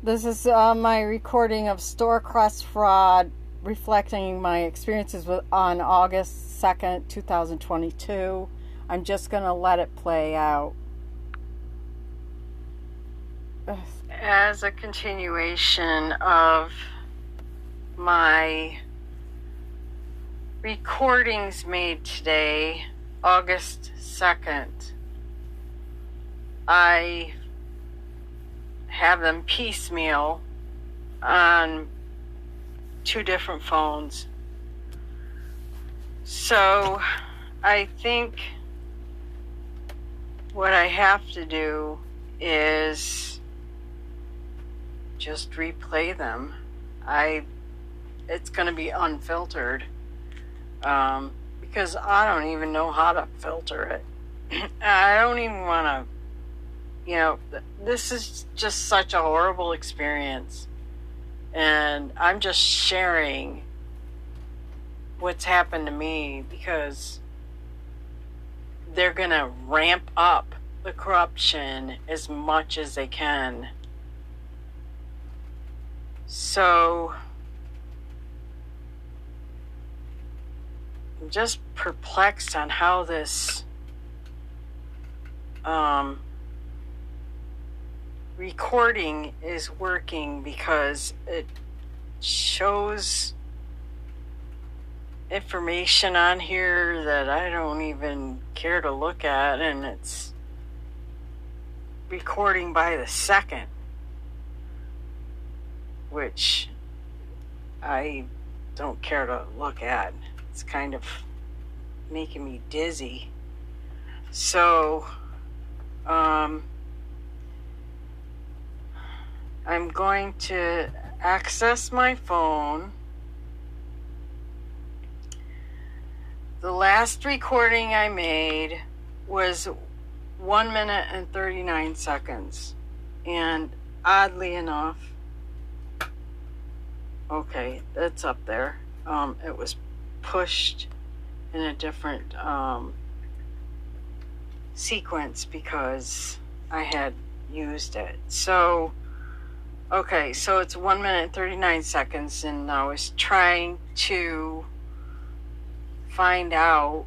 This is uh, my recording of StoreQuest fraud, reflecting my experiences with, on August 2nd, 2022. I'm just going to let it play out. As a continuation of my recordings made today, August 2nd, I have them piecemeal on two different phones. So I think what I have to do is just replay them. I it's going to be unfiltered um, because I don't even know how to filter it. I don't even want to you know, this is just such a horrible experience. And I'm just sharing what's happened to me because they're going to ramp up the corruption as much as they can. So I'm just perplexed on how this um, recording is working because it shows information on here that I don't even care to look at, and it's recording by the second, which I don't care to look at. It's kind of making me dizzy. So, um, I'm going to access my phone. The last recording I made was 1 minute and 39 seconds. And oddly enough, okay, that's up there. Um, it was pushed in a different um, sequence because I had used it. So, Okay, so it's one minute and 39 seconds, and I was trying to find out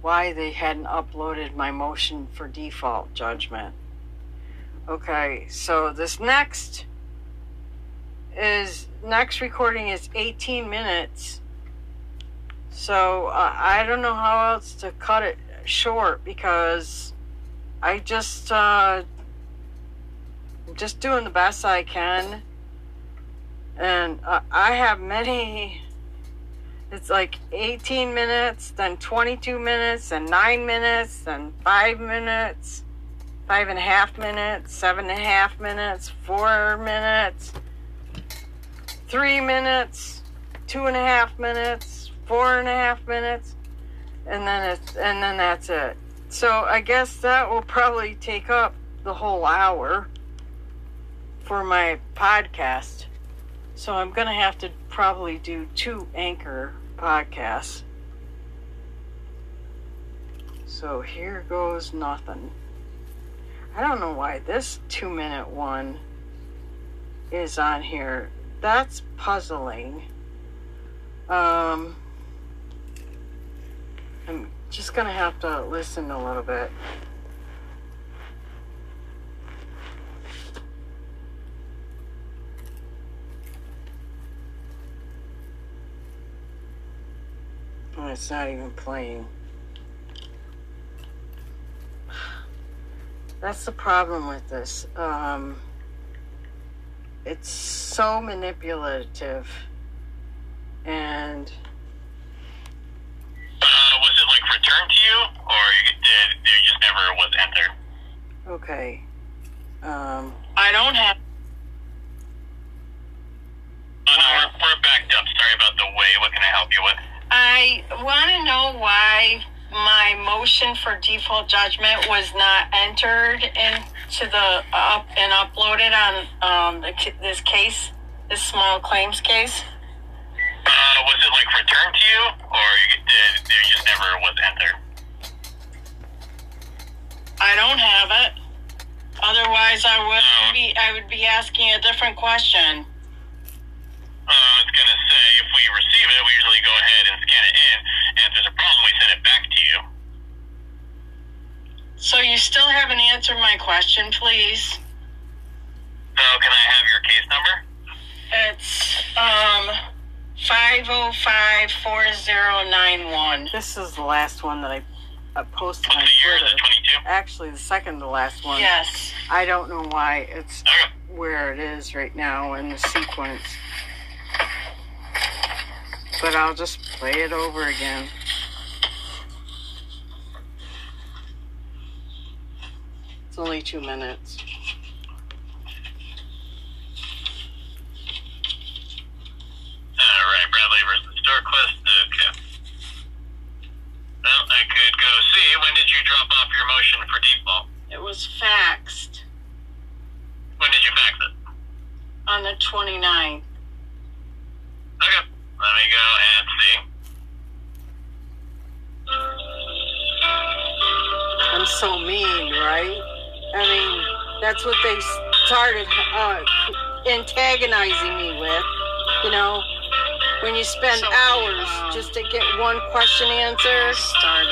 why they hadn't uploaded my motion for default judgment. Okay, so this next is next recording is 18 minutes. So uh, I don't know how else to cut it short because I just uh, just doing the best I can. And uh, I have many, it's like 18 minutes, then 22 minutes, and 9 minutes, then 5 minutes, five and a half minutes, seven and a half minutes, 4 minutes, 3 minutes, two and a half minutes, four and a half minutes, and then it's, and then that's it. So I guess that will probably take up the whole hour for my podcast. So I'm going to have to probably do two anchor podcasts. So here goes nothing. I don't know why this two minute one is on here. That's puzzling. Um, I'm just going to have to listen a little bit. It's not even playing. That's the problem with this. Um, it's so manipulative. And. Uh, was it like returned to you, or you, did, it just never was entered? Okay. Um, I don't have. Oh, no, we're, we're backed up. Sorry about the wait. What can I help you with? I want to know why my motion for default judgment was not entered into the up and uploaded on um, the, this case, this small claims case. Uh, was it like returned to you, or it just never was entered? I don't have it. Otherwise, I would be I would be asking a different question. Uh, I was gonna say if we receive it, we usually go ahead and scan it in, and if there's a problem, we send it back to you. So you still haven't answered my question, please. So can I have your case number? It's um five oh five four zero nine one. This is the last one that I uh, posted on the year? Is Twitter. it 22? Actually, the second to last one. Yes. I don't know why it's Okay. where it is right now in the sequence. But I'll just play it over again. It's only two minutes. All right, Bradley versus StoreQuest. Okay. Well, I could go see. When did you drop off your motion for default? It was faxed they started uh, antagonizing me with. You know, when you spend So, hours um, just to get one question answered. Start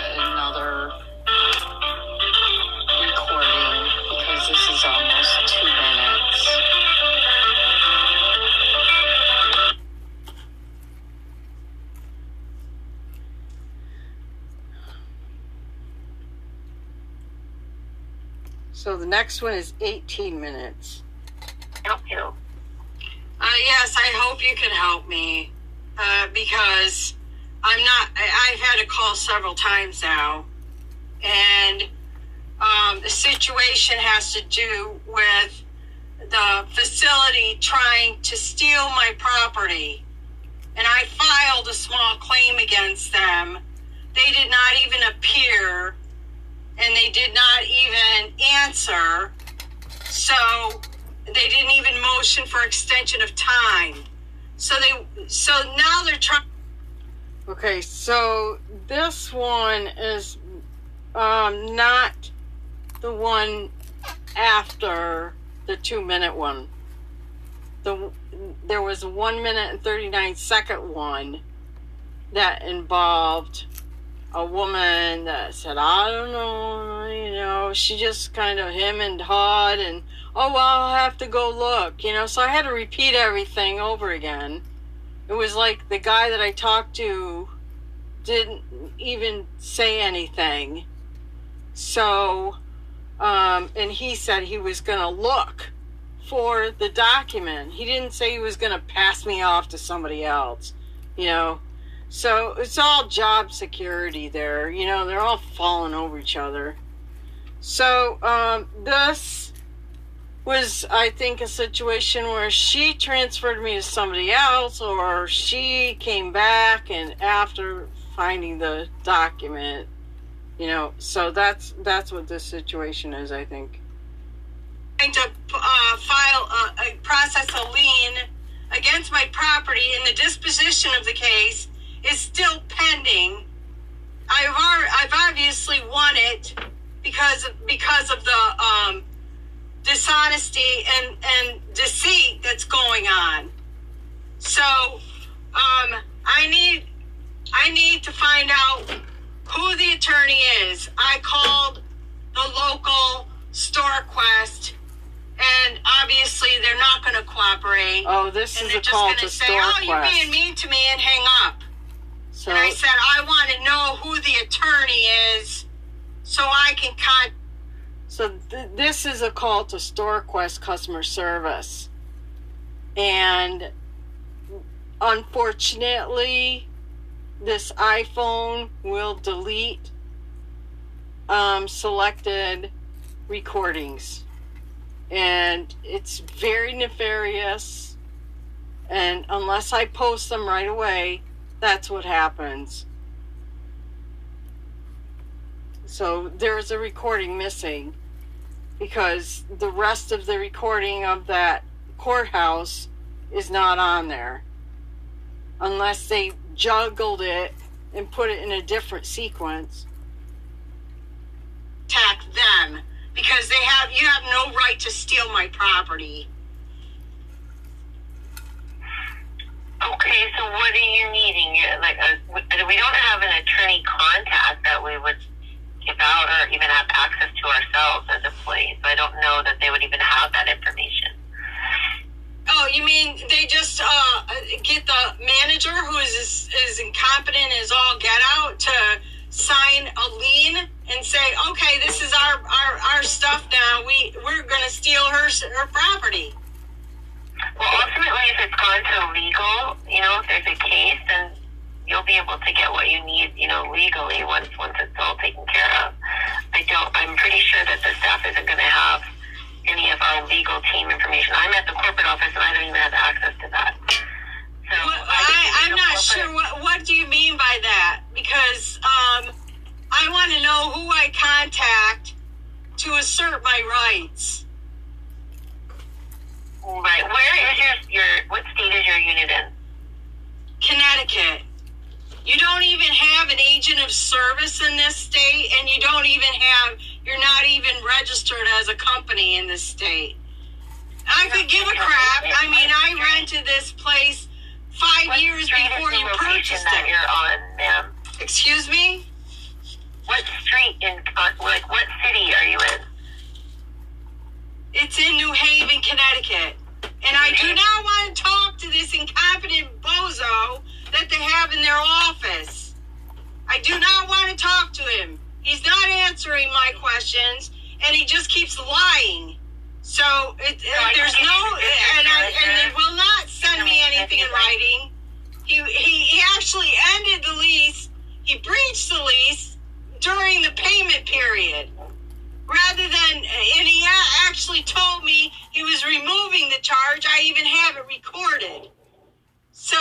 next one is 18 minutes. Help you. Uh, yes, I hope you can help me uh, because I'm not. I, I've had a call several times now, and um, the situation has to do with the facility trying to steal my property, and I filed a small claim against them. They did not even appear, and they did not even answer. So they didn't even motion for extension of time. So they so now they're trying Okay, so this one is um, not the one after the two minute one. The there was a one minute and thirty nine second one that involved a woman that said, "I don't know," you know, she just kind of him and hawed and oh well, I'll have to go look, you know. So I had to repeat everything over again. It was like the guy that I talked to didn't even say anything. So, um, and he said he was going to look for the document. He didn't say he was going to pass me off to somebody else, you know. So it's all job security there. You know, they're all falling over each other. So, um, this was, I think, a situation where she transferred me to somebody else, or she came back and after finding the document, you know. So that's that's what this situation is, I think. to uh, file uh, a process a lien against my property, in the disposition of the case is still pending. I've I've obviously won it because because of the um, dishonesty and and deceit that's going on. So um, I need I need to find out who the attorney is. I called the local StoreQuest, and obviously they're not going to cooperate. Oh, this and is they're a just call going to say, "Oh, you're being mean to me," and hang up. So And I said, "I want to know who the attorney is, so I can contact." So th- this is a call to StoreQuest customer service, and unfortunately, this iPhone will delete um, selected recordings, and it's very nefarious. And unless I post them right away, that's what happens. So there's a recording missing because the rest of the recording of that courthouse is not on there unless they juggled it and put it in a different sequence. Tack them because they have you have no right to steal my property. Okay, so what are you needing? Like, a, we don't have an attorney contact that we would give out or even have access to ourselves as employees. So I don't know that they would even have that information. Oh, you mean they just uh, get the manager who is is incompetent as all get out to sign a lien and say, okay, this is our our, our stuff now. We we're to steal her her property. Well, ultimately, if it's gone to legal, you know, if there's a case, then you'll be able to get what you need, you know, legally once once it's all taken care of. I don't. I'm pretty sure that the staff isn't going to have any of our legal team information. I'm at the corporate office, and I don't even have access to that. So What, I can I, give I'm not sure what what do you mean by that because um, I want to know who I contact to assert my rights. Right. Where is your your what state is your unit in? Connecticut. You don't even have an agent of service in this state, and you don't even have, you're not even registered as a company in this state. I could give a crap. I mean, I rented this place five What years before you purchased that it. you're on, ma'am? Excuse me? What street in uh, like what city are you in? It's in New Haven, Connecticut. And I do not want to talk to this incompetent bozo that they have in their office. I do not want to talk to him. He's not answering my questions, and he just keeps lying. So it, I there's no, give you the and, I, and they will not send me anything in writing. He, he, he actually ended the lease. He breached the lease during the payment period rather than and he actually told me he was removing the charge i even have it recorded so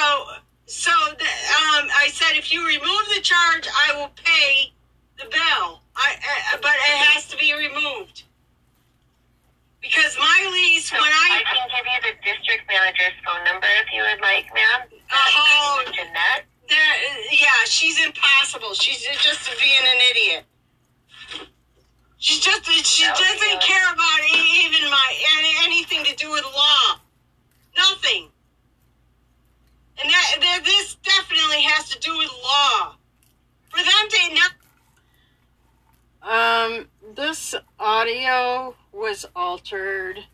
so the, um, i said if you remove the charge i will pay the bill I, I but it has to be removed because my lease So when I i can give you the district manager's phone number if you would like, ma'am. Oh. That's Jeanette. there yeah she's impossible she's just being an idiot She's just she That doesn't care about e- even my any, anything to do with law. Nothing. And that, that this definitely has to do with law. For them to not Um, this audio was altered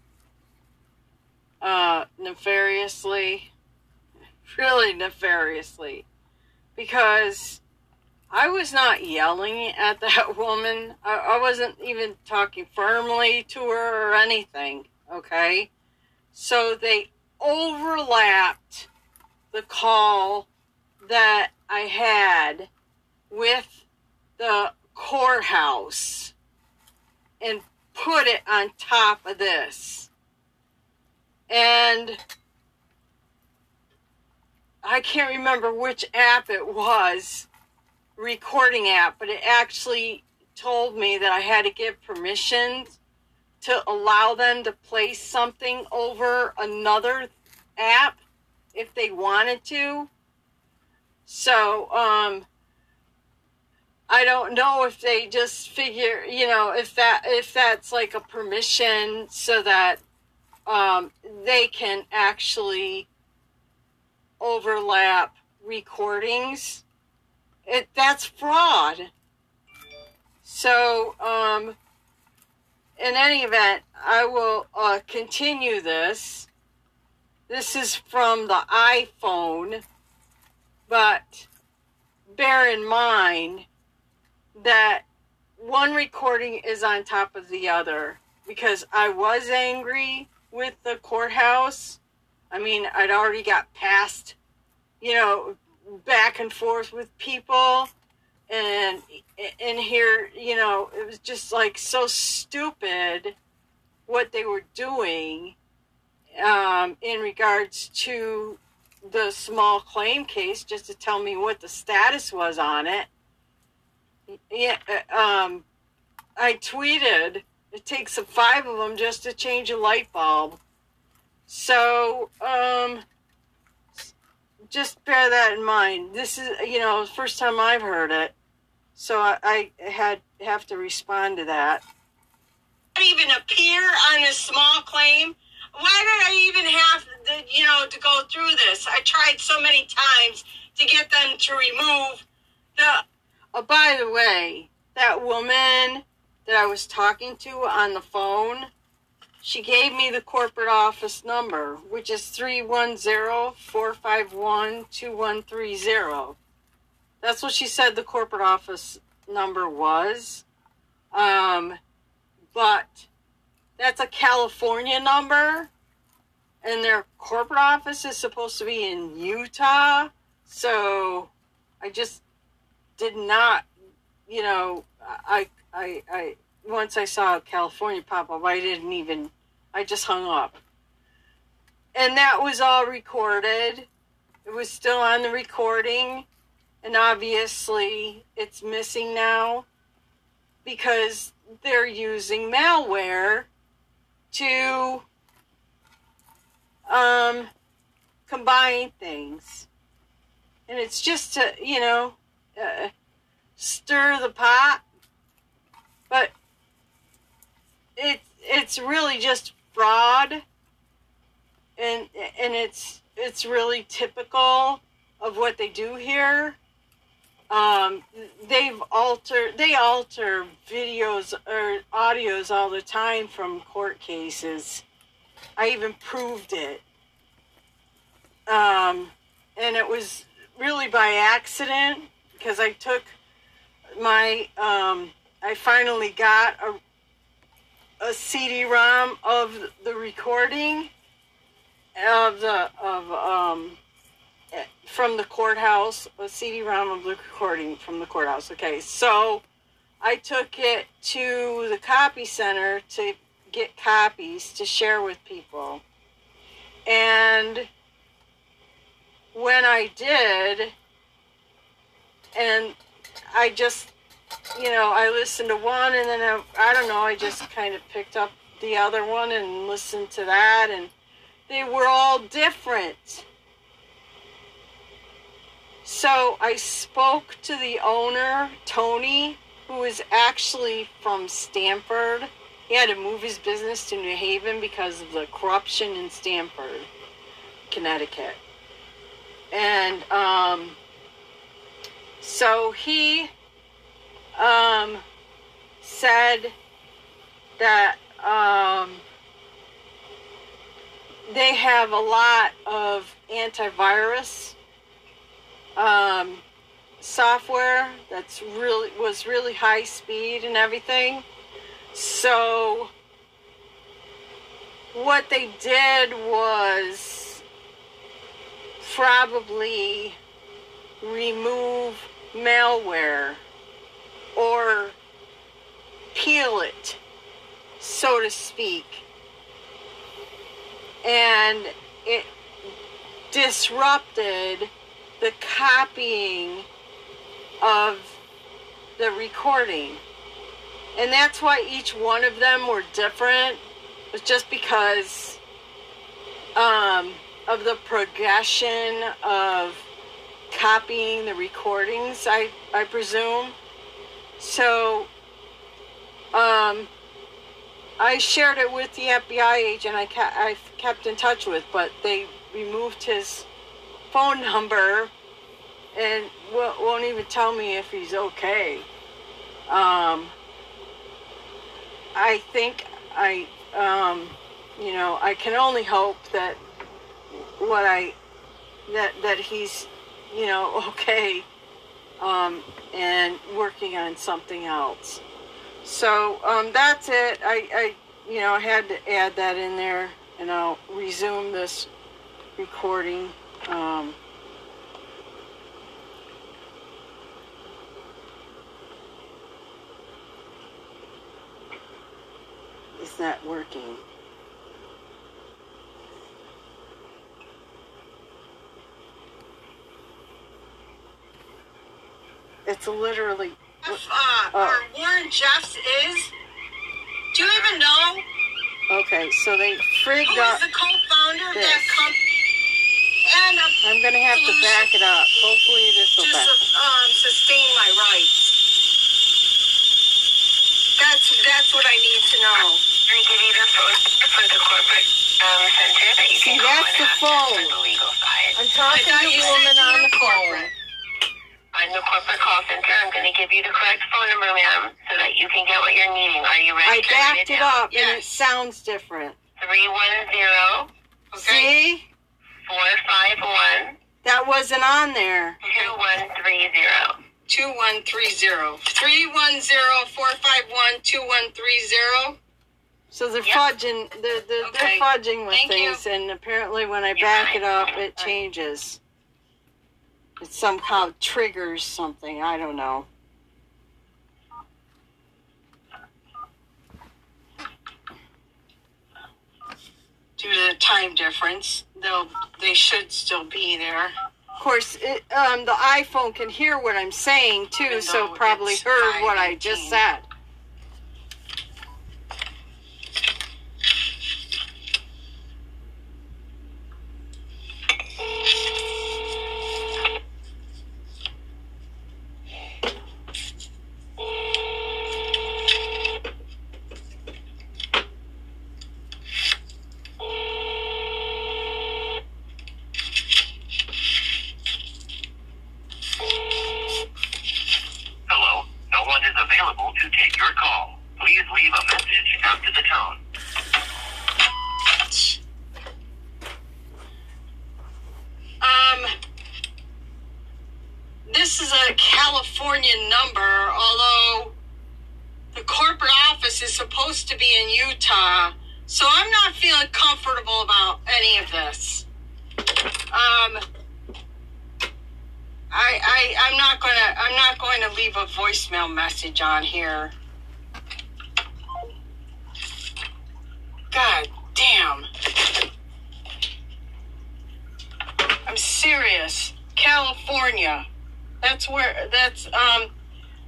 uh, nefariously, really nefariously, because I was not yelling at that woman. I, I wasn't even talking firmly to her or anything, okay? So they overlapped the call that I had with the courthouse and put it on top of this. And I can't remember which app it was, recording app, but it actually told me that I had to give permission to allow them to place something over another app if they wanted to. So, um, I don't know if they just figure, you know, if that if that's like a permission so that um, they can actually overlap recordings. It that's fraud. So, um, in any event, I will uh, continue this. This is from the iPhone, but bear in mind that one recording is on top of the other because I was angry with the courthouse. I mean, I'd already got past, you know, back and forth with people. And in here, you know, it was just like so stupid what they were doing um, in regards to the small claim case, just to tell me what the status was on it. Yeah, uh, um, I tweeted it takes five of them just to change a light bulb. So, um, just bear that in mind. This is, you know, first time I've heard it, so I, I had have to respond to that. even appear on a small claim? Why did I even have, the, you know, to go through this? I tried so many times to get them to remove the. Oh, by the way, that woman that I was talking to on the phone, she gave me the corporate office number, which is 310-451-2130. That's what she said the corporate office number was. Um, but that's a California number, and their corporate office is supposed to be in Utah. So I just did not, you know, I, I, I, once I saw California pop up, I didn't even, I just hung up. And that was all recorded. It was still on the recording. And obviously, it's missing now because they're using malware to um, combine things. And it's just to, you know, uh, stir the pot. But it, it's really just fraud. And, and it's, it's really typical of what they do here um, they've altered they alter videos or audios all the time from court cases i even proved it um, and it was really by accident because i took my um, i finally got a, a cd-rom of the recording of the of um, from the courthouse, a CD-ROM of the recording from the courthouse. Okay, so I took it to the copy center to get copies to share with people. And when I did, and I just, you know, I listened to one and then I, I don't know, I just kind of picked up the other one and listened to that, and they were all different so I spoke to the owner, Tony, who is actually from Stamford. He had to move his business to New Haven because of the corruption in Stamford, Connecticut. And um, so he um, said that um, they have a lot of antivirus um, software that's really was really high speed and everything. So what they did was probably remove malware or peel it, so to speak. And it disrupted the copying of the recording. And that's why each one of them were different. Was just because um, of the progression of copying the recordings, I, I presume. So um, I shared it with the FBI agent I, ca- I kept in touch with, but they removed his phone number and won't even tell me if he's okay. Um, I think I, um, you know, I can only hope that what I, that that he's, you know, okay, um, and working on something else. So um, that's it. I, I, you know, I had to add that in there, and I'll resume this recording. Um, it's not working. It's literally. Jeff, uh, Oh. or Warren Jeffs is. Do you even know Okay, so they frigged who up. is the co-founder of that company? And uh, I'm gonna have to back it up. Hopefully this will to back. su- um, sustain my rights. That's that's what I need to know. Can I give you the phone for the corporate um, center that you See, can call that's and the phone. the legal side? I'm talking to you the woman on the phone. Corporate. I'm the corporate call center. I'm going to give you the correct phone number, ma'am, so that you can get what you're needing. Are you ready? I to write backed it down? up and it Yes. sounds different. 310 Okay. See? 451 That wasn't on there. 2130. 2130. 310 451 2130. So they're Yep. fudging, they're, they're, Okay. they're fudging with Thank you. things, and apparently when I You're back right. it up, it Right. changes. It somehow triggers something. I don't know. Due to the time difference, they'll they should still be there. Of course, it, um, the iPhone can hear what I'm saying too, so probably heard what I just said. Hello, no one is available to take your call. Please leave a message after the tone. Um, this is a California number, although the corporate office is supposed to be in Utah, so I'm not feeling comfortable about any of this. Um, I, I, I'm not gonna, I'm not going to leave a voicemail message on here. God damn. I'm serious. California. That's where. That's um.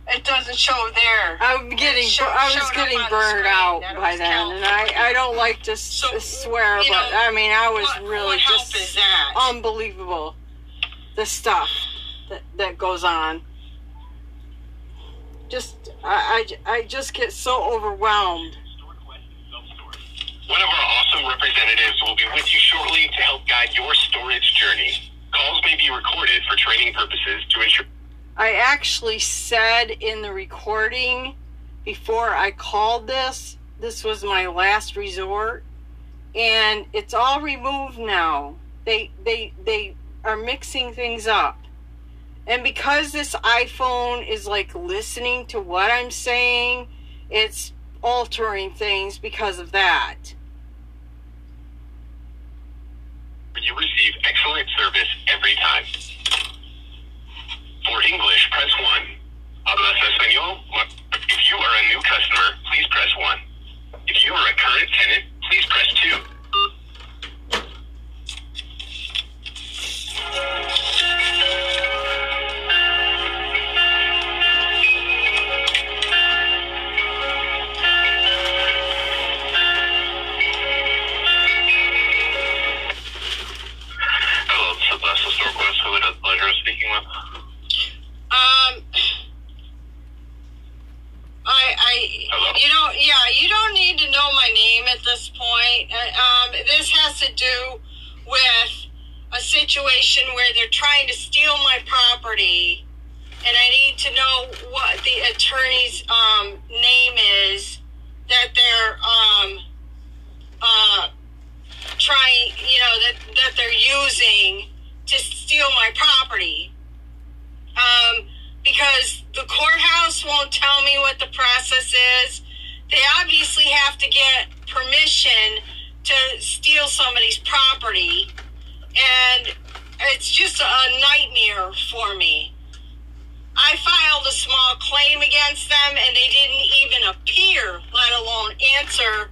It doesn't show there. I'm getting, It show- I was showed up getting on the burned screen out that it by was then, and I, I don't like to s- So, swear, you but know, I mean, I was what, really what just is that? unbelievable. The stuff that that goes on. Just, I, I, I just get so overwhelmed. One of our awesome representatives will be with you shortly to help guide your storage journey. Calls may be recorded for training purposes to ensure. I actually said in the recording before I called this, this was my last resort, and it's all removed now. They they they are mixing things up. And because this iPhone is like listening to what I'm saying, it's altering things because of that. You receive excellent service every time. For English, press 1. Hablas español? If you are a new customer, please press 1. If you are a current tenant, please press 2. Hello, this is. Who would pleasure speaking with? Um, I, I, Hello? you know, yeah, you don't need to know my name at this point. Uh, Um, this has to do with a situation where they're trying to steal my property, and I need to know what the attorney's um, name is that they're um, uh, trying, you know, that that they're using to steal my property um, because the courthouse won't tell me what the process is. They obviously have to get permission to steal somebody's property, and it's just a nightmare for me. I filed a small claim against them, and they didn't even appear, let alone answer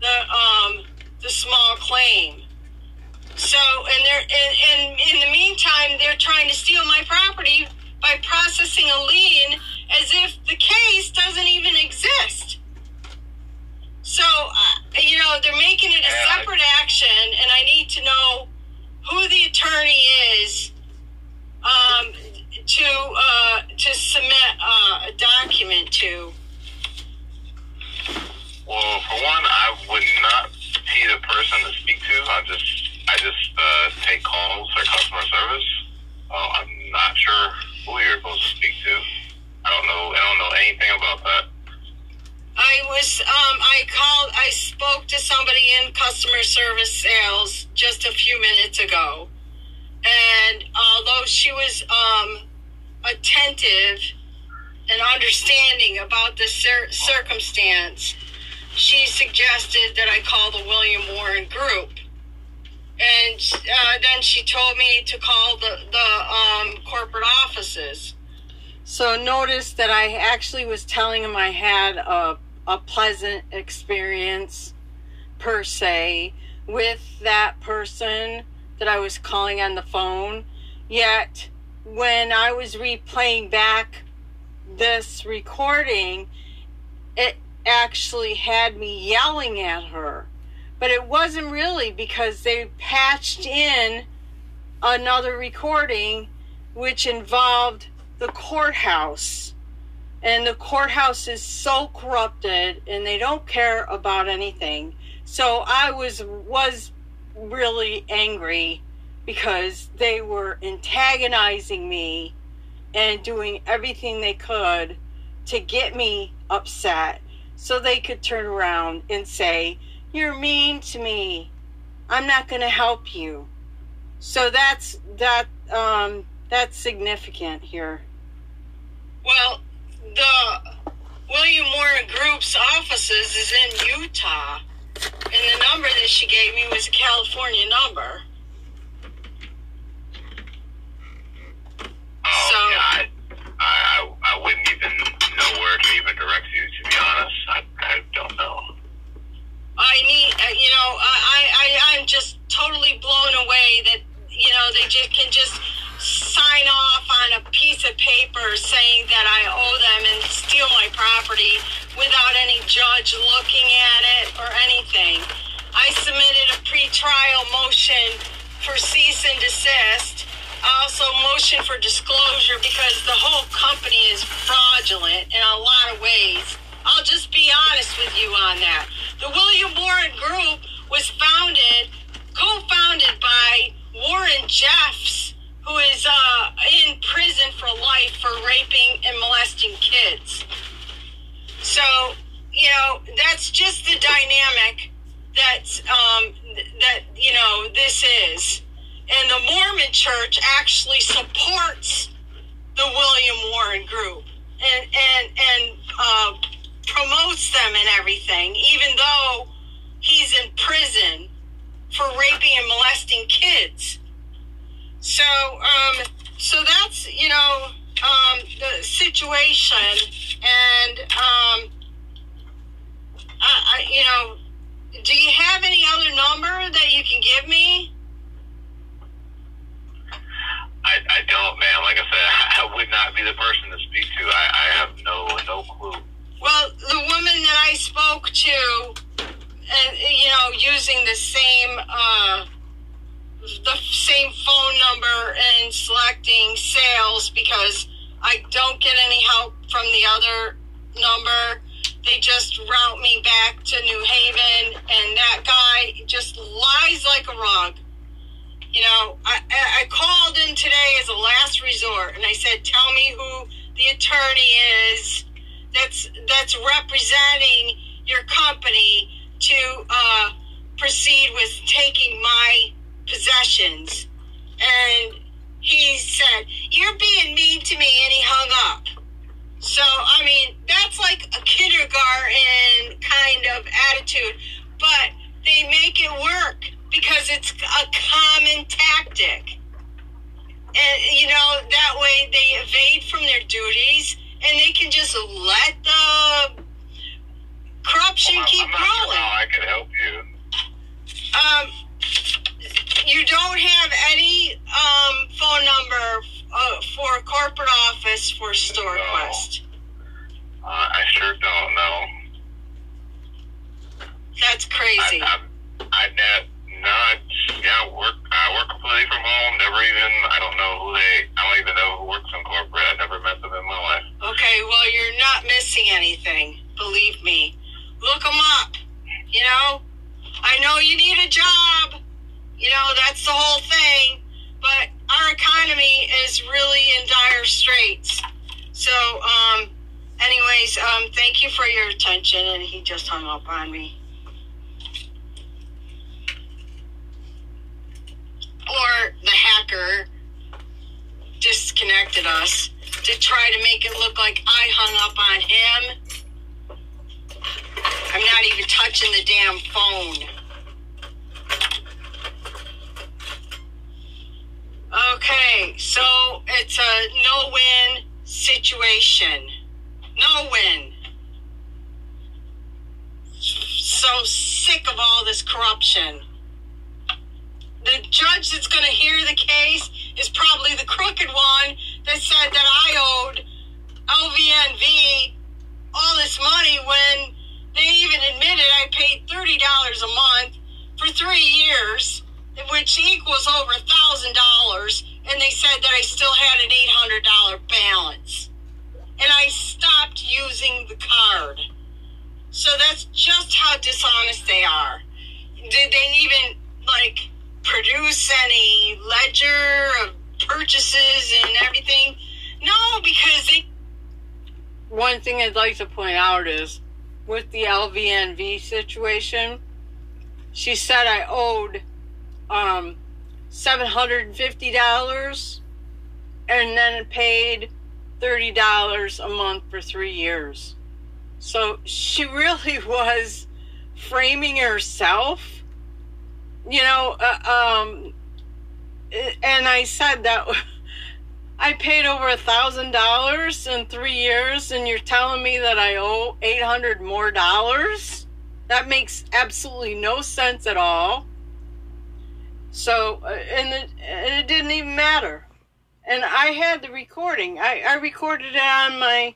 the um, the small claim. So, and they're and, and in the meantime, they're trying to steal my property by processing a lien as if the case doesn't even exist. So, uh, you know, they're making it a separate action, and I need to know who the attorney is um, to uh, to submit uh, a document to. Well, for one, I would not see the person to speak to. I just I just uh, take calls or customer service. Uh, I'm not sure who you're supposed to speak to. I don't know. I don't know anything about that. I was. Um, I called. I spoke to somebody in customer service sales just a few minutes ago, and although she was um, attentive and understanding about the cir- circumstance, she suggested that I call the William Warren Group and uh, then she told me to call the, the um, corporate offices. So notice that I actually was telling him I had a, a pleasant experience per se with that person that I was calling on the phone. Yet when I was replaying back this recording, it actually had me yelling at her. But it wasn't really because they patched in another recording which involved the courthouse. And the courthouse is so corrupted and they don't care about anything. So I was was really angry because they were antagonizing me and doing everything they could to get me upset so they could turn around and say, You're mean to me. I'm not going to help you. So that's that um, that's significant here. Well, the William Warren Group's offices is in Utah, and the number that she gave me was a California number. Oh, So- yeah, I, I, I wouldn't even know where to even direct you, to be honest. I, I don't know. I need, uh, you know, I, I, I'm just totally blown away that, you know, they just can just sign off on a piece of paper saying that I owe them and steal my property without any judge looking at it or anything. I submitted a pretrial motion for cease and desist. Also, motion for disclosure because the whole company is fraudulent in a lot of ways. I'll just be honest with you on that. The William Warren Group was founded, co-founded by Warren Jeffs, who is uh, in prison for life for raping and molesting kids. So, you know, that's just the dynamic that's um, that you know this is, and the Mormon Church actually supports the William Warren Group and and and uh, promotes them and everything, even though he's in prison for raping and molesting kids. So, um, so that's you know um, the situation, and um, I, I, you know, do you have any other number that you can give me? I, I don't, man. Like I said, I would not be the person to speak to. I, I have no no clue. Well, the woman that I spoke to, and you know, using the same uh, the same phone number and selecting sales because I don't get any help from the other number. They just route me back to New Haven, and that guy just lies like a rug. You know, I, I called in today as a last resort, and I said, "Tell me who the attorney is that's that's representing your company to uh, proceed with taking my possessions." And he said, "You're being mean to me," and he hung up. So, I mean, that's like a kindergarten kind of attitude, but they make it work because it's a common tactic. And, you know, that way they evade from their duties and they can just let the corruption Well, keep I'm not sure how I could help you. Um, you don't have any um, phone number uh, for a corporate office for StoreQuest. Uh, I sure don't know. That's crazy. I, I, I, no, I, yeah, work. I work completely from home. Never even. I don't know who they. I don't even know who works in corporate. I never met them in my life. Okay, well, you're not missing anything. Believe me. Look them up. You know, I know you need a job. You know, that's the whole thing. But our economy is really in dire straits. So, um, anyways, um, thank you for your attention. And he just hung up on me. Contacted us to try to make it look like I hung up on him. I'm not even touching the damn phone. Okay, so it's a no win situation. No win. So sick of all this corruption. The judge that's going to hear the case is probably the crooked one that said that I owed LVNV all this money when they even admitted I paid $30 a month for three years, which equals over $1,000. And they said that I still had an $800 balance. And I stopped using the card. So that's just how dishonest they are. Did they even, like, produce any ledger of purchases and everything? No, because they One thing I'd like to point out is with the LVNV situation, she said I owed um, $750 and then paid $30 a month for three years. So she really was framing herself, you know. Uh, um, and I said that I paid over a thousand dollars in three years, and you're telling me that I owe eight hundred more dollars? That makes absolutely no sense at all. So, uh, and it, and it didn't even matter. And I had the recording. I, I recorded it on my.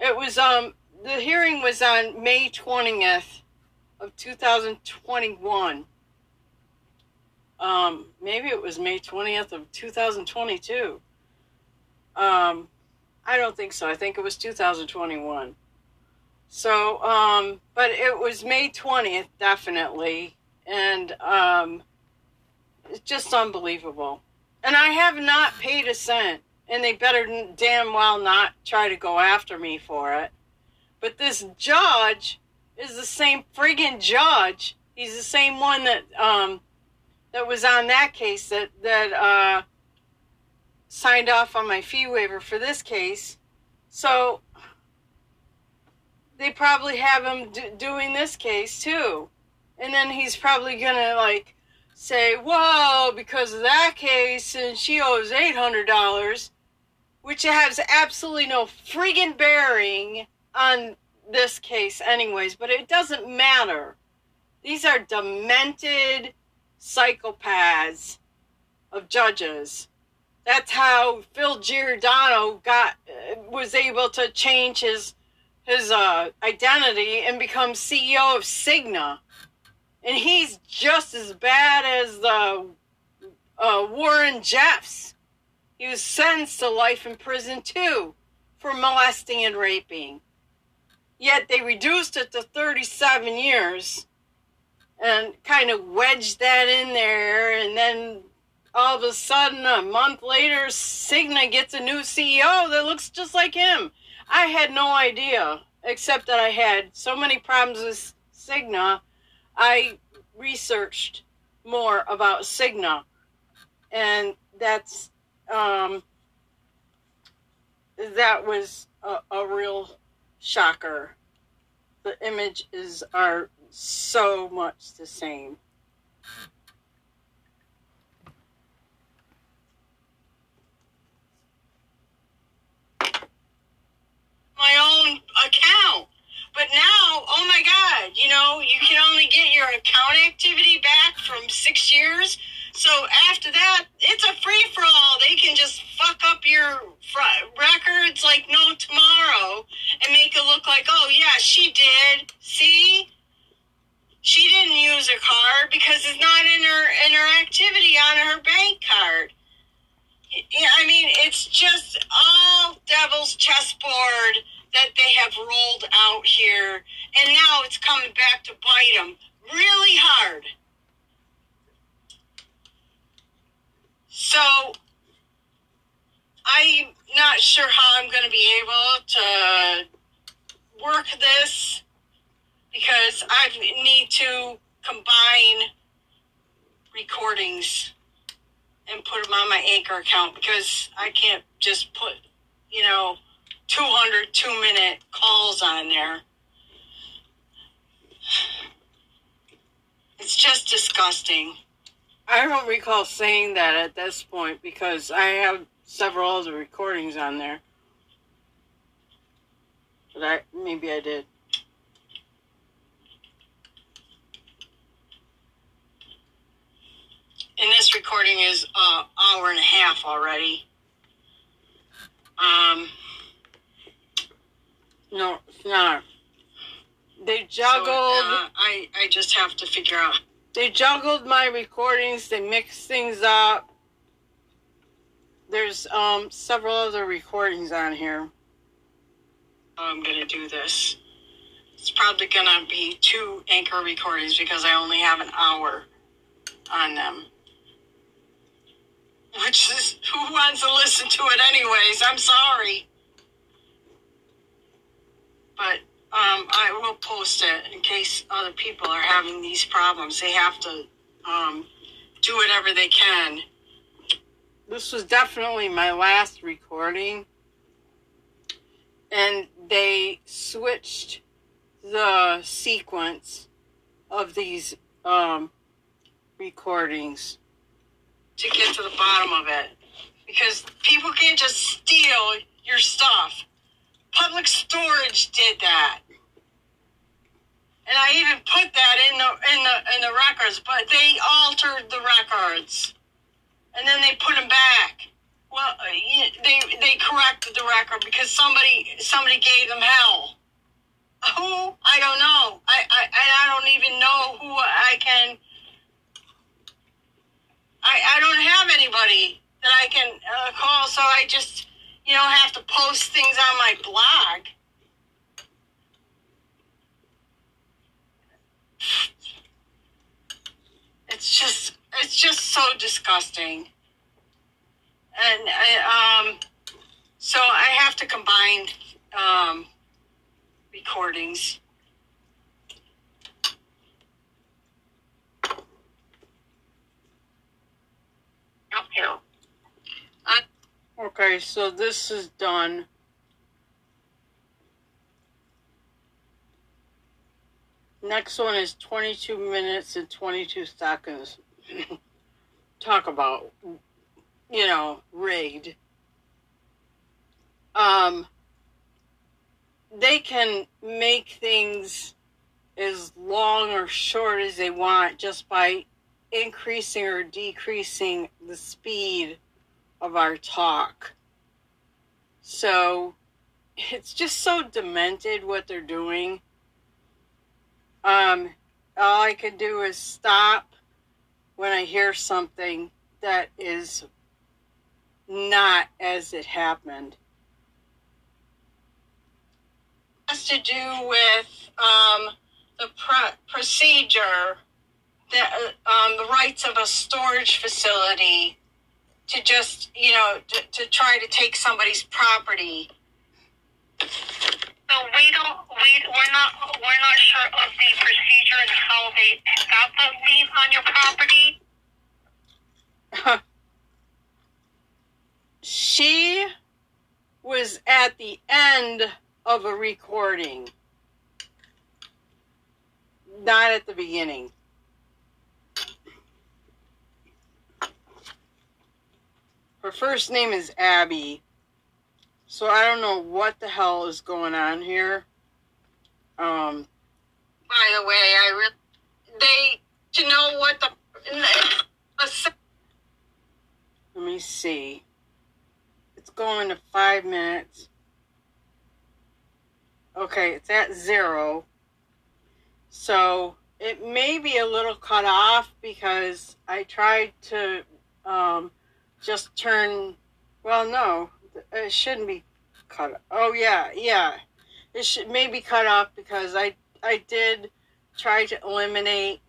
It was um the hearing was on May twentieth of two thousand twenty one. Um, maybe it was May twentieth of two thousand twenty two. Um, I don't think so. I think it was two thousand twenty one. So, um, but it was May twentieth, definitely, and um, it's just unbelievable. And I have not paid a cent, and they better damn well not try to go after me for it. But this judge is the same friggin' judge. He's the same one that um, that was on that case that that uh, signed off on my fee waiver for this case. So they probably have him do, doing this case too, and then he's probably gonna like say, "Whoa, because of that case, and she owes eight hundred dollars," which has absolutely no friggin' bearing on this case, anyways. But it doesn't matter. These are demented psychopaths of judges. That's how Phil Giordano got was able to change his his uh, identity and become CEO of Cigna, and he's just as bad as the uh, Warren Jeffs. He was sentenced to life in prison too for molesting and raping. Yet they reduced it to 37 years and kind of wedged that in there. And then all of a sudden, a month later, Cigna gets a new CEO that looks just like him. I had no idea, except that I had so many problems with Cigna. I researched more about Cigna, and that's um, that was a, a real shocker. The images are so much the same. my own account. But now, oh my God, you know, you can only get your account activity back from six years. So after that, it's a free for all. They can just fuck up your records like no tomorrow and make it look like, oh yeah, she did. See, she didn't use her card because it's not in her in her activity on her bank card. I mean, it's just all devil's chessboard that they have rolled out here, and now it's coming back to bite them really hard. So, I'm not sure how I'm going to be able to work this because I need to combine recordings and put them on my Anchor account because I can't just put, you know, 200 two minute calls on there. It's just disgusting. I don't recall saying that at this point because I have several other recordings on there. But I maybe I did. And this recording is uh hour and a half already. Um, No, it's not. They so, juggled. uh, I I just have to figure out. they juggled my recordings. They mixed things up. There's um several other recordings on here. I'm gonna do this. It's probably gonna be two anchor recordings because I only have an hour on them. Which is who wants to listen to it anyways? I'm sorry. But um, I will post it in case other people are having these problems. They have to um, do whatever they can. This was definitely my last recording. And they switched the sequence of these um, recordings. To get to the bottom of it because people can't just steal your stuff. Public storage did that, and I even put that in the in the in the records, but they altered the records, and then they put them back. Well, uh, they they corrected the record because somebody somebody gave them hell. Who I don't know. I I I don't even know who I can. I, I don't have anybody that I can uh, call, so I just, you know, have to post things on my blog. It's just, it's just so disgusting. And I, um, so I have to combine um, recordings. Know, Okay, so this is done. Next one is 22 minutes and 22 seconds. Talk about, you know, rigged. Um, they can make things as long or short as they want just by increasing or decreasing the speed of our talk. So it's just so demented what they're doing. Um, all I can do is stop when I hear something that is not as it happened. has to do with um, the pro- procedure, the, um, the rights of a storage facility to just, you know, to, to try to take somebody's property. so we don't, we, we're not, we're not sure of the procedure and how they got the lien on your property. she was at the end of a recording, not at the beginning. Her first name is Abby, so I don't know what the hell is going on here. Um, By the way, I re- they to know what the let me see. It's going to five minutes. Okay, it's at zero. So it may be a little cut off because I tried to um, just turn. Well, no, it shouldn't be cut. Oh yeah, yeah, it should maybe cut off because I I did try to eliminate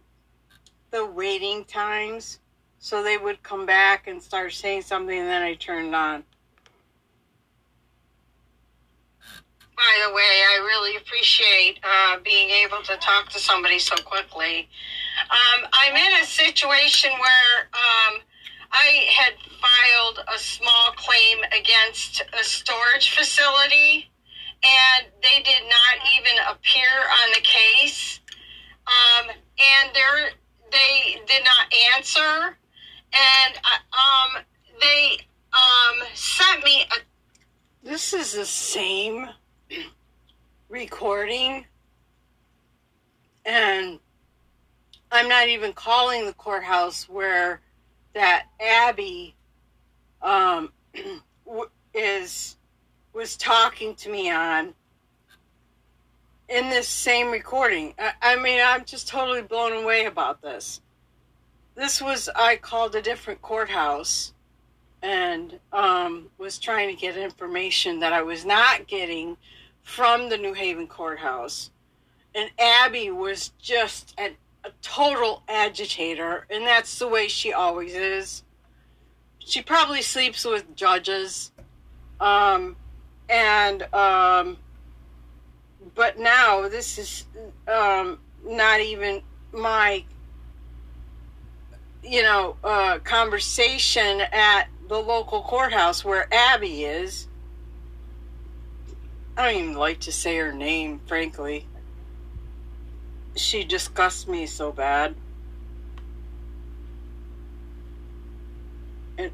the waiting times so they would come back and start saying something and then I turned on. By the way, I really appreciate uh, being able to talk to somebody so quickly. Um, I'm in a situation where um, I had filed a small claim against a storage facility, and they did not even appear on the case. Um, and they they did not answer, and uh, um, they um, sent me a This is the same recording, and I'm not even calling the courthouse where that Abby um, is was talking to me on in this same recording. I, I mean, I'm just totally blown away about this. This was I called a different courthouse and um, was trying to get information that I was not getting from the New Haven courthouse. And Abby was just an, a total agitator, and that's the way she always is. She probably sleeps with judges. Um, and, um, but now this is um, not even my, you know, uh, conversation at the local courthouse where Abby is. I don't even like to say her name, frankly. She disgusts me so bad. And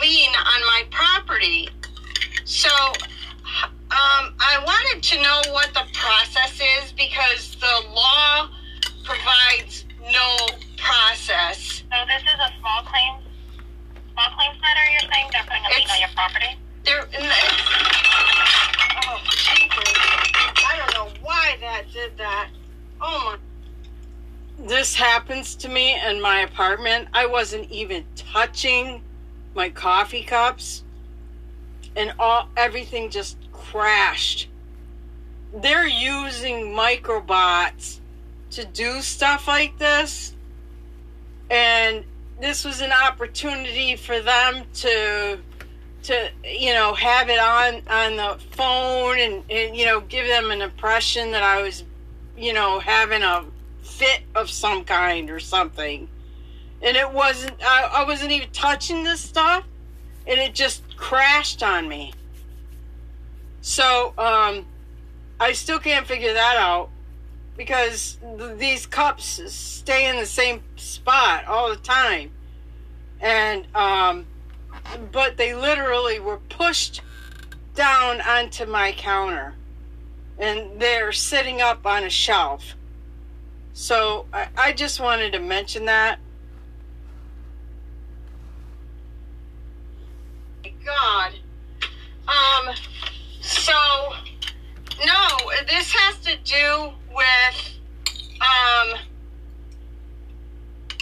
lien on my property. So, um, I wanted to know what the process is because the law provides no process. So this is a small claims, small claims matter you're saying? They're putting a lien It's- on your property? There, oh, Jesus. I don't know why that did that. Oh my. this happens to me in my apartment. I wasn't even touching my coffee cups, and all everything just crashed. They're using microbots to do stuff like this, and this was an opportunity for them to to you know have it on on the phone and, and you know give them an impression that I was you know having a fit of some kind or something. And it wasn't, I, I wasn't even touching this stuff, and it just crashed on me. So, um, I still can't figure that out because th- these cups stay in the same spot all the time. And, um, but they literally were pushed down onto my counter and they're sitting up on a shelf. So I, I just wanted to mention that. God. Um, so, no, this has to do with, um,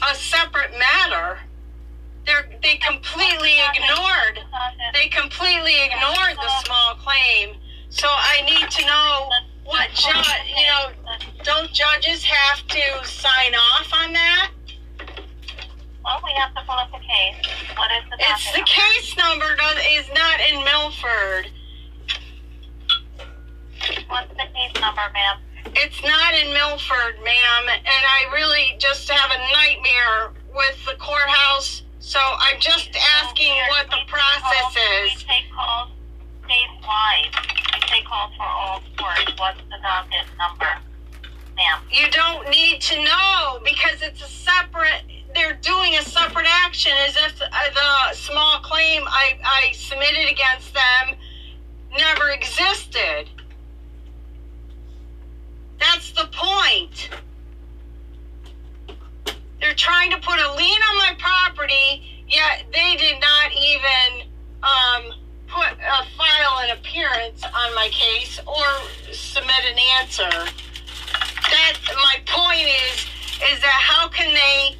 a separate matter. They're, they completely ignored, they completely ignored the small claim. So I need to know what judge, you know, don't judges have to sign off on that? Well, we have to pull up the case. What is the It's the case number does, is not in Milford. What's the case number, ma'am? It's not in Milford, ma'am, and I really just have a nightmare with the courthouse. So I'm just asking what the process is. Statewide. We take calls for all courts. What's the docket number, ma'am? You don't need to know because it's a separate. They're doing a separate action as if uh, the small claim I, I submitted against them never existed. That's the point. They're trying to put a lien on my property, yet they did not even um, put uh, file an appearance on my case or submit an answer. That my point is is that how can they?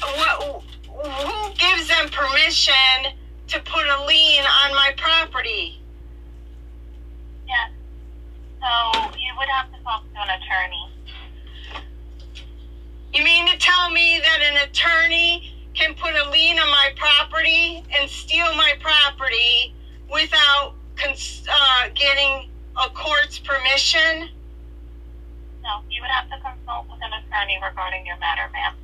What? Who gives them permission to put a lien on my property? Yes. So you would have to talk to an attorney. You mean to tell me that an attorney permission? No, you would have to consult with an attorney regarding your matter, ma'am.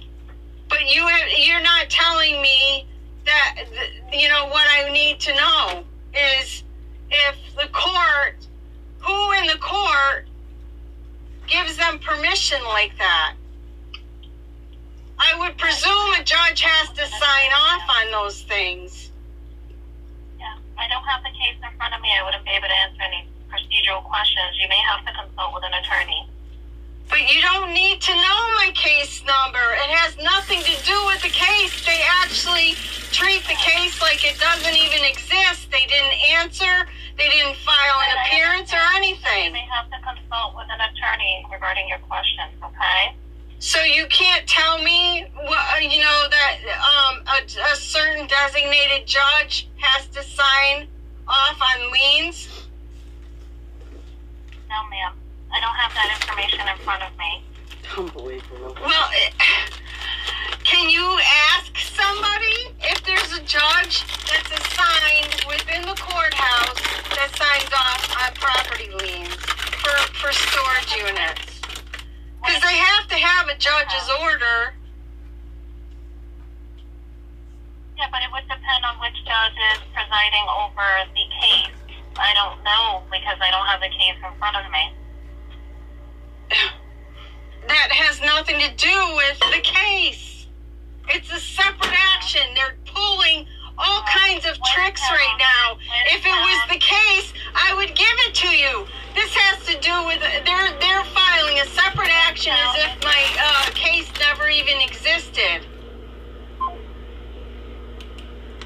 But you have, you're not telling me that that you know what I need to know is if the court, who in the court gives them permission like that? I would presume a judge has to sign off on those things. Yeah, I don't have the case in front of me. I wouldn't be able to answer any procedural questions. You may have to consult with an attorney. But you don't need to know my case number. It has nothing to do with the case. They actually treat the case like it doesn't even exist. They didn't answer. They didn't file an appearance or You anything. may have to consult with an attorney regarding your questions, okay? So you can't tell me, what, you know, that um, a, a certain designated judge has to sign off on liens. No, ma'am. I don't have that information in front of me. Unbelievable. Well, it, can you ask somebody if there's a judge that's assigned within the courthouse that signs off on property liens for, for storage units? Because they have to have a judge's order. Yeah, but it would depend on which judge is presiding over the case. I don't know because I don't have the case in front of me. That has nothing to do with the case. It's a separate action. They're pulling all kinds of tricks right now. If it was the case, I would give it to you. This has to do with they're they're filing a separate action as if my uh, case never even existed.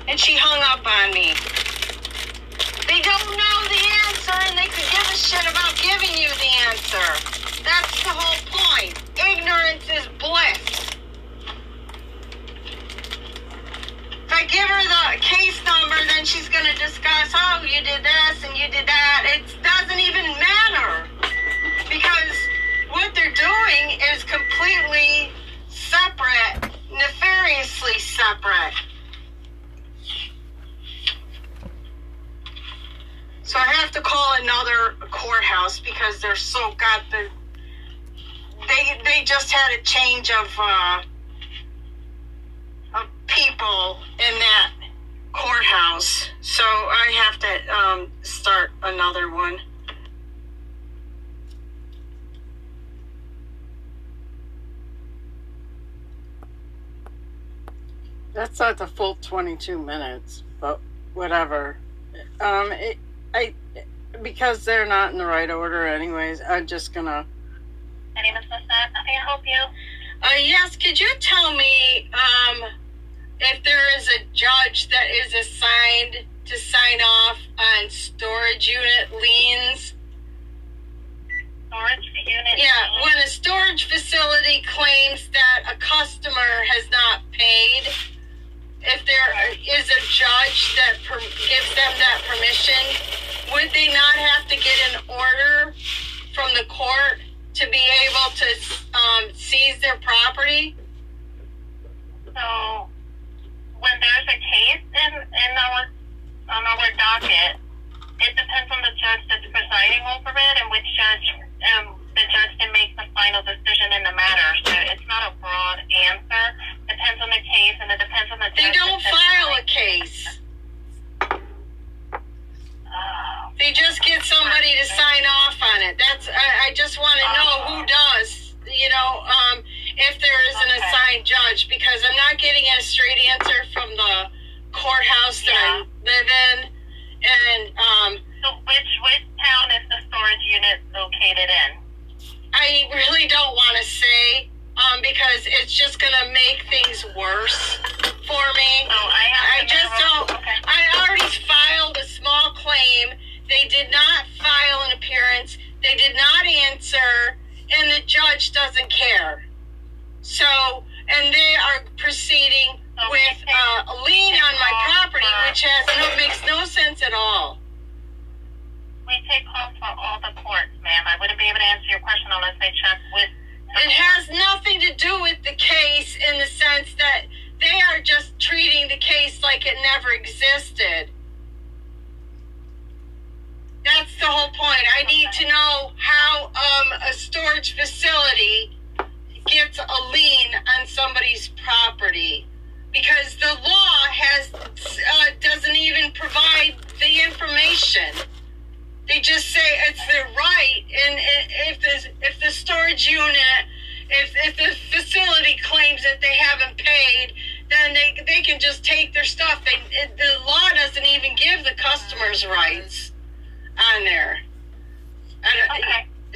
And she hung up on me. Don't know the answer, and they could give a shit about giving you the answer. That's the whole point. Ignorance is bliss. If I give her the case number, then she's going to discuss, oh, you did this and you did that. It doesn't even matter. Because what they're doing is completely separate, nefariously separate. So I have to call another courthouse because they're so got the. They they just had a change of uh, of people in that courthouse, so I have to um, start another one. That's not the full 22 minutes, but whatever. Um, it, I because they're not in the right order, anyways. I'm just gonna. My name is. How may I help you? Uh, yes, could you tell me um, if there is a judge that is assigned to sign off on storage unit liens? Storage unit. Yeah, when a storage facility claims that a customer has not paid, if there is a judge that per- gives them that permission, would they not have to get an order from the court to be able to um, seize their property? So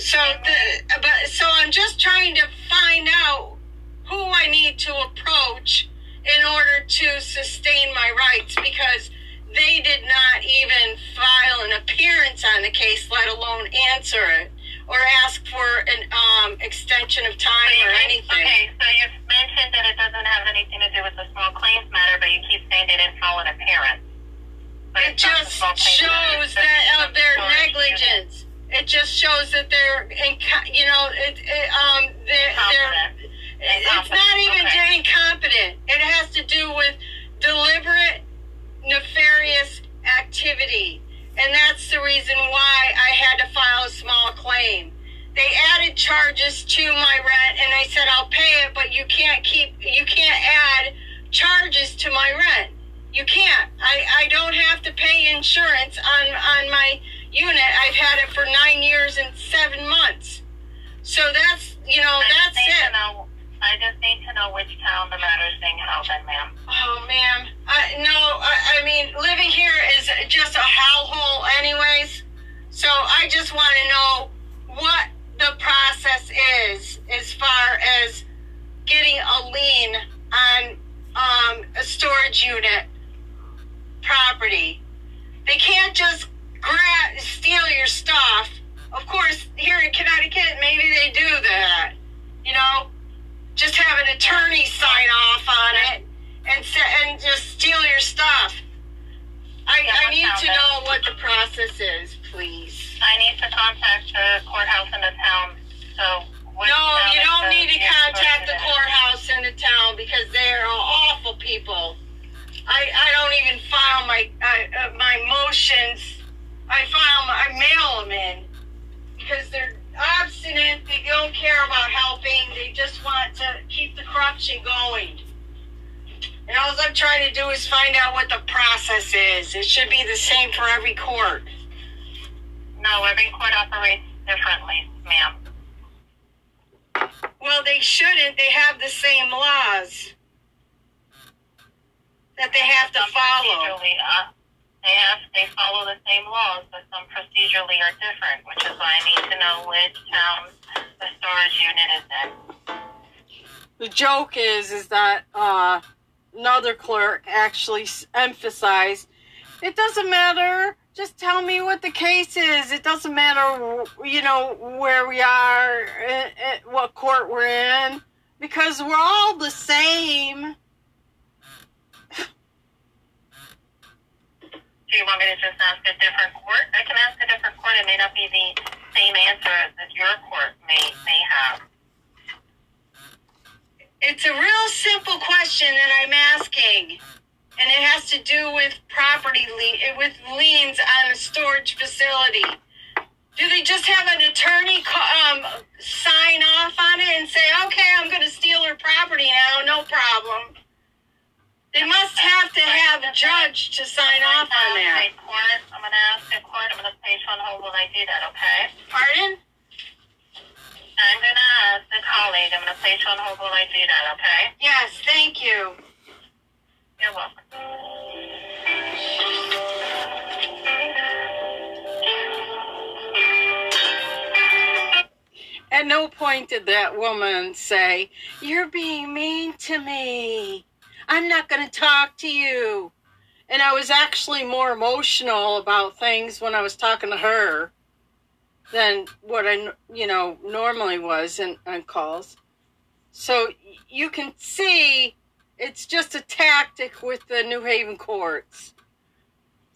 so the but so I'm just trying to find out who I need to approach in order to sustain my rights because they did not even file an appearance on the case, let alone answer it or ask for an um, extension of time or anything. Okay, so you've mentioned that it doesn't have anything to do with the small claims matter, but you keep saying they didn't file an appearance. But It it's not the just matter, shows that of their storage unit. It just shows that they're, in, you know, it, it, um, they're, they're Incompetent. It's not even Okay. incompetent. It has to do with deliberate, nefarious activity. And that's the reason why I had to file a small claim. They added charges to my rent and I said I'll pay it, but you can't keep you can't add charges to my rent. You can't. I, I don't have to pay insurance on, on my unit. I've had it for nine years and seven months. So that's you know, I that's it. know. I just need to know which town the matter is being held in, ma'am. Oh, ma'am. I, no, I, I mean, living here is just a hellhole, anyways. So I just want to know what the process is as far as getting a lien on um, a storage unit property. They can't just grab, steal your stuff. Of course, here in Connecticut, maybe they do that. You know, just have an attorney sign off on it and and just steal your stuff. I, Yeah, I need to then? know what the process is, please. I need to contact the courthouse in the town. So No, you don't need to contact the courthouse in the town because they're awful people. I, I don't even file my uh, uh, my motions. I file my, I mail them in because they're obstinate. They don't care about helping. They just want to keep the corruption going. And all I'm trying to do is find out what the process is. It should be the same for every court. No, every court operates differently, ma'am. Well, they shouldn't. They have the same laws that they have to follow. They have they follow the same laws, but some procedurally are different, which is why I need to know which town the storage unit is in. The joke is, is that uh, another clerk actually emphasized, it doesn't matter. Just tell me what the case is. It doesn't matter, you know, where we are, eh, eh, what court we're in, because we're all the same. Do you want me to just ask a different court? I can ask a different court. It may not be the same answer as that your court may may have. It's a real simple question that I'm asking, and it has to do with property lien, with liens on a storage facility. Do they just have an attorney um, sign off on it and say, "Okay, I'm going to steal her property now, no problem"? They must have to have a judge to sign off on that. gonna ask a court. I'm gonna ask a court. I'm gonna place you on hold while I do that. Okay? Pardon? I'm gonna ask a colleague. I'm gonna place you on hold while I do that. Okay? Yes, thank you. You're welcome. At no point did that woman say, You're being mean to me. I'm not going to talk to you. And I was actually more emotional about things when I was talking to her than what I, you know, normally was in, on calls. So you can see it's just a tactic with the New Haven courts.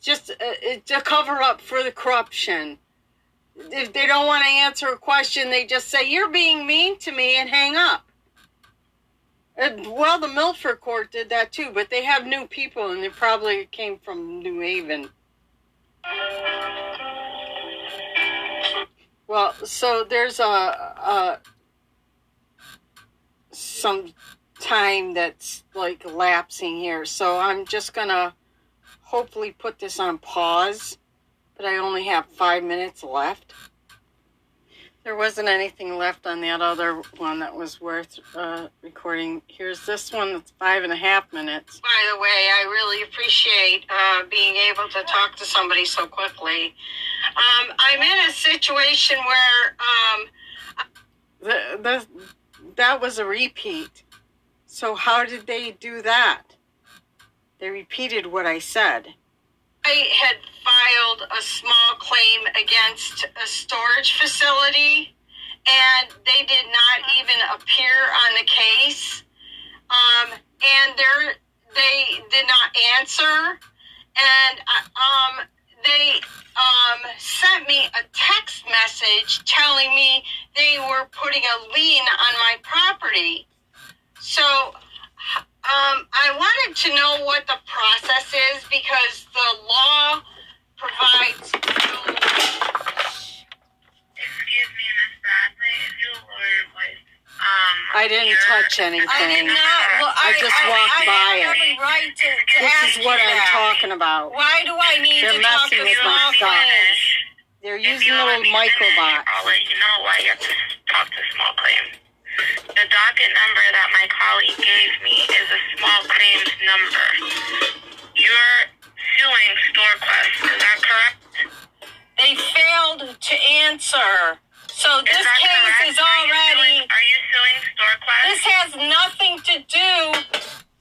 Just uh, it- to cover up for the corruption if they don't want to answer a question, they just say, You're being mean to me and hang up. And, well, the Milford court did that too, but they have new people and they probably came from New Haven. Well, so there's a, a some time that's like lapsing here, so I'm just gonna hopefully put this on pause but I only have five minutes left. There wasn't anything left on that other one that was worth uh, recording. Here's this one that's five and a half minutes. By the way, I really appreciate uh, being able to talk to somebody so quickly. Um, I'm in a situation where um, The, the, that was a repeat. So, how did they do that? They repeated what I said. I had filed a small claim against a storage facility, and they did not even appear on the case. Um, and they they did not answer, and uh, um, they um, sent me a text message telling me they were putting a lien on my property. So um, I wanted to know what the process is because the law provides. Excuse me, Miss Bradley. Is you a lawyer voice? Um, I didn't you're- touch anything. I did not. Well, I, I just walked I, by I have it. right to, to This is what I'm that. talking about. Why do I need They're to talk to messing with my small stuff. They're using you little me microbots. I'll let you know why you have to talk to small claims. The docket number that my colleague gave me is a small claims number. You're suing StoreQuest, is that correct? They failed to answer. So this case correct? is Are you already. suing- Are you suing StoreQuest? This has nothing to do.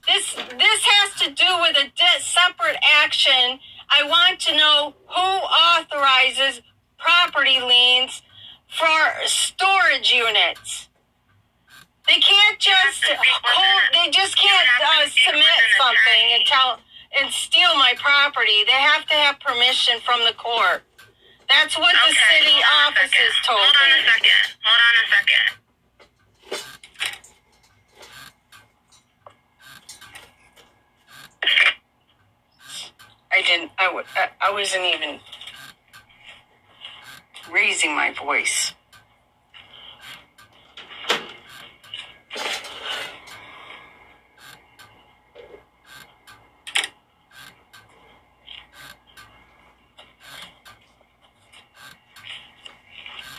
This this has to do with a di- separate action. I want to know who authorizes property liens for storage units. They can't just hold, they just can't uh, submit something and tell and steal my property. They have to have permission from the court. That's what the city hold offices told Hold on a second. Hold on a second. I didn't. I, w- I wasn't even raising my voice.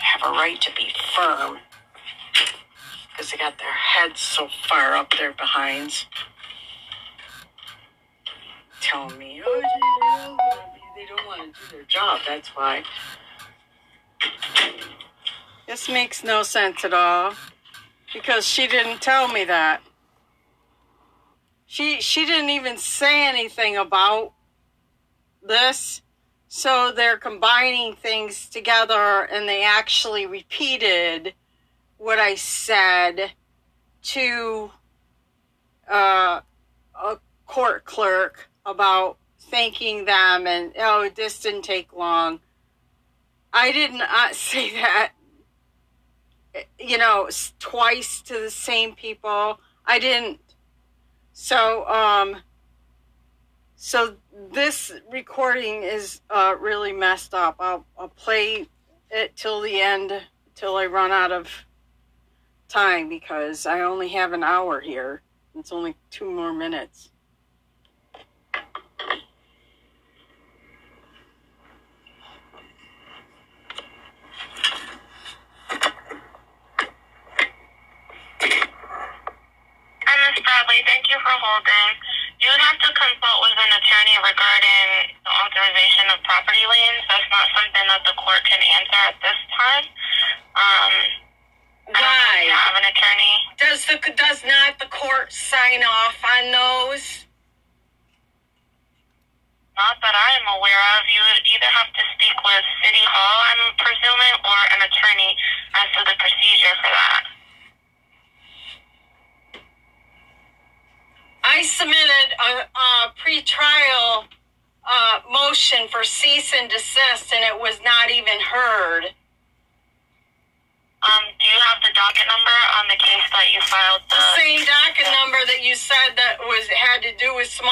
Have a right to be firm because they got their heads so far up their behinds. Telling me, oh, they don't want to do their job. That's why. This makes no sense at all because she didn't tell me that. She she didn't even say anything about this. So they're combining things together and they actually repeated what I said to uh, a court clerk about thanking them and oh this didn't take long. I did not say that you know twice to the same people. I didn't. So um so this recording is uh really messed up. I'll I'll play it till the end till I run out of time because I only have an hour here. It's only two more minutes. Ms. Bradley. Thank you for holding. You would have to consult with an attorney regarding the authorization of property liens. That's not something that the court can answer at this time. Um, I don't know if you Why? have an attorney. Does the does not the court sign off on those? Not that I am aware of. You would either have to speak with City Hall, I'm presuming, or an attorney as to the procedure for that. I submitted a, a pre-trial uh, motion for cease and desist, and it was not even heard. Um, do you have the docket number on the case that you filed The the same docket number that you said that was had to do with small.